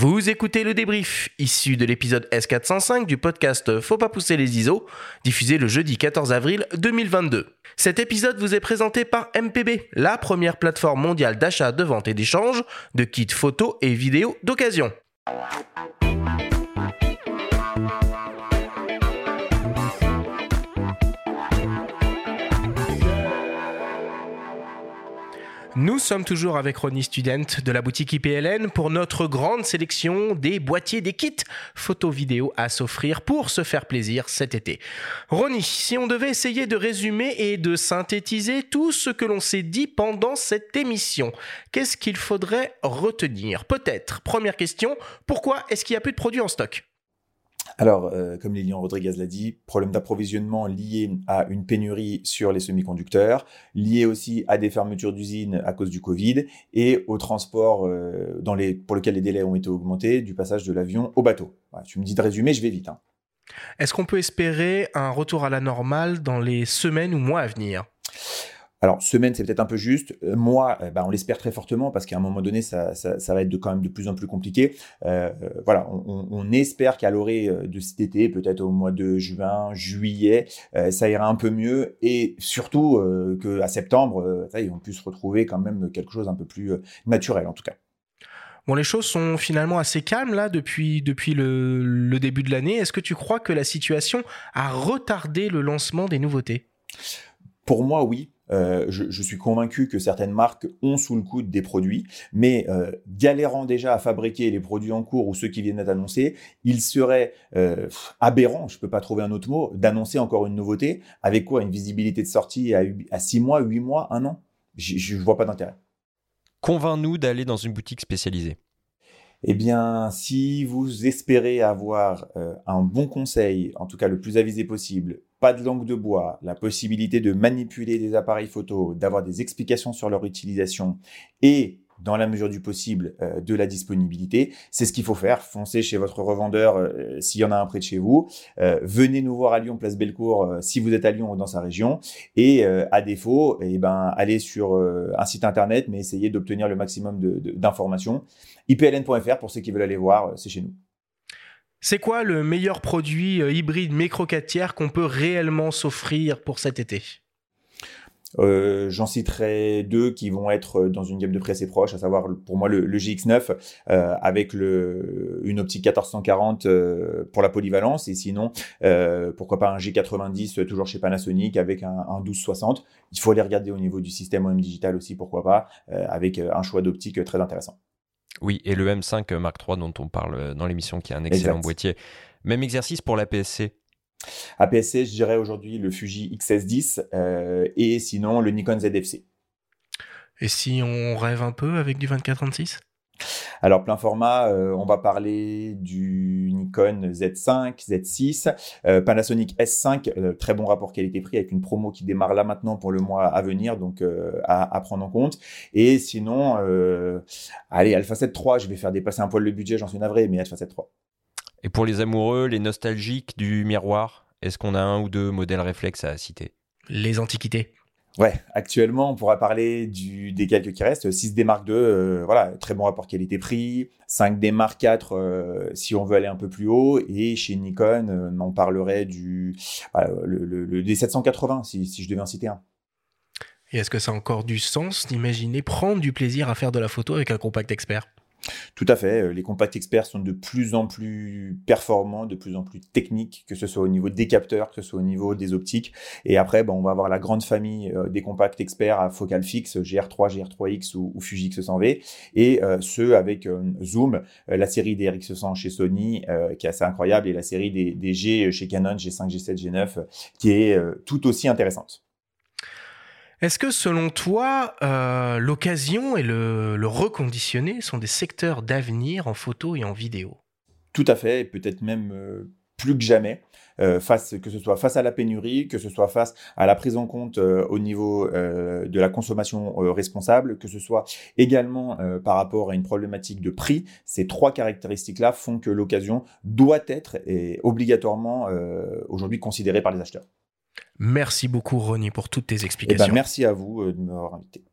Vous écoutez le débrief, issu de l'épisode S405 du podcast Faut pas pousser les ISO, diffusé le jeudi 14 avril 2022. Cet épisode vous est présenté par MPB, la première plateforme mondiale d'achat, de vente et d'échange de kits photos et vidéos d'occasion. Nous sommes toujours avec Ronnie Student de la boutique IPLN pour notre grande sélection des boîtiers, des kits photo vidéo à s'offrir pour se faire plaisir cet été. Ronnie, si on devait essayer de résumer et de synthétiser tout ce que l'on s'est dit pendant cette émission, qu'est-ce qu'il faudrait retenir? Peut-être, première question, pourquoi est-ce qu'il n'y a plus de produits en stock? Alors, euh, comme Lilian Rodriguez l'a dit, problème d'approvisionnement lié à une pénurie sur les semi-conducteurs, lié aussi à des fermetures d'usines à cause du Covid et au transport euh, pour lequel les délais ont été augmentés du passage de l'avion au bateau. tu me dis de résumer, je vais vite. Hein. Est-ce qu'on peut espérer un retour à la normale dans les semaines ou mois à venir? Alors, semaine, c'est peut-être un peu juste. Euh, moi, euh, bah, on l'espère très fortement parce qu'à un moment donné, ça, va être de, quand même de plus en plus compliqué. Euh, voilà, on, espère qu'à l'orée de cet été, peut-être au mois de juin, juillet, ça ira un peu mieux et surtout qu'à septembre, ça on puisse retrouver quand même quelque chose un peu plus naturel en tout cas. Bon, les choses sont finalement assez calmes là depuis, depuis le, le début de l'année. Est-ce que tu crois que la situation a retardé le lancement des nouveautés? Pour moi, oui. Euh, je, suis convaincu que certaines marques ont sous le coude des produits, mais euh, galérant déjà à fabriquer les produits en cours ou ceux qui viennent d'être annoncés, il serait euh, aberrant, je ne peux pas trouver un autre mot, d'annoncer encore une nouveauté avec quoi Une visibilité de sortie à, à 6 mois, 8 mois, 1 an? Je ne vois pas d'intérêt. Convainc-nous d'aller dans une boutique spécialisée. Eh bien, si vous espérez avoir un bon conseil, en tout cas le plus avisé possible, pas de langue de bois, la possibilité de manipuler des appareils photo, d'avoir des explications sur leur utilisation et dans la mesure du possible euh, de la disponibilité. C'est ce qu'il faut faire. Foncez chez votre revendeur euh, s'il y en a un près de chez vous. Euh, venez nous voir à Lyon, place Bellecour, si vous êtes à Lyon ou dans sa région. Et à défaut, eh ben, allez sur un site internet, mais essayez d'obtenir le maximum d'informations. IPLN.fr pour ceux qui veulent aller voir, c'est chez nous. C'est quoi le meilleur produit euh, hybride micro qu'on peut réellement s'offrir pour cet été? Euh, J'en citerai deux qui vont être dans une gamme de prix assez proche, à savoir pour moi le, GX9 euh, avec une optique 1440 pour la polyvalence et sinon pourquoi pas un G90 toujours chez Panasonic avec un, un 1260. Il faut aller regarder au niveau du système OM digital aussi pourquoi pas avec un choix d'optique très intéressant. Oui, et le M5 Mark III dont on parle euh, dans l'émission, qui est un excellent boîtier. Même exercice pour la PSC. APS-C, je dirais aujourd'hui le Fuji XS10 euh, et sinon le Nikon ZFC. Et si on rêve un peu avec du 24-36 alors, plein format, euh, on va parler du Nikon Z5, Z6, euh, Panasonic S5, euh, très bon rapport qualité-prix avec une promo qui démarre là maintenant pour le mois à venir, donc à, prendre en compte. Et sinon, allez, Alpha 7 III, je vais faire dépasser un poil le budget, j'en suis navré, mais Alpha 7 III. Et pour les amoureux, les nostalgiques du miroir, est-ce qu'on a un ou deux modèles réflexes à citer? Les antiquités. Ouais, actuellement, on pourra parler du, des quelques qui restent. 6D Mark II, euh, voilà, très bon rapport qualité-prix. 5D Mark IV, euh, si on veut aller un peu plus haut. Et chez Nikon, euh, on parlerait du le, D780, si, si je devais en citer un. Et est-ce que ça a encore du sens d'imaginer prendre du plaisir à faire de la photo avec un compact expert? Tout à fait. Euh, les compacts experts sont de plus en plus performants, de plus en plus techniques, que ce soit au niveau des capteurs, que ce soit au niveau des optiques. Et après, ben, on va avoir la grande famille euh, des compacts experts à focale fixe, GR3, GR3X ou, Fuji X100V, et euh, ceux avec zoom, la série des RX100 chez Sony, qui est assez incroyable, et la série des, des G chez Canon, G5, G7, G9, qui est tout aussi intéressante. Est-ce que selon toi, euh, l'occasion et le, reconditionné sont des secteurs d'avenir en photo et en vidéo? Tout à fait, et peut-être même euh, plus que jamais. Euh, que ce soit face à la pénurie, que ce soit face à la prise en compte au niveau de la consommation responsable, que ce soit également par rapport à une problématique de prix, ces trois caractéristiques-là font que l'occasion doit être et obligatoirement aujourd'hui considérée par les acheteurs. Merci beaucoup, Ronnie, pour toutes tes explications. Eh ben, merci à vous euh, de m'avoir invité.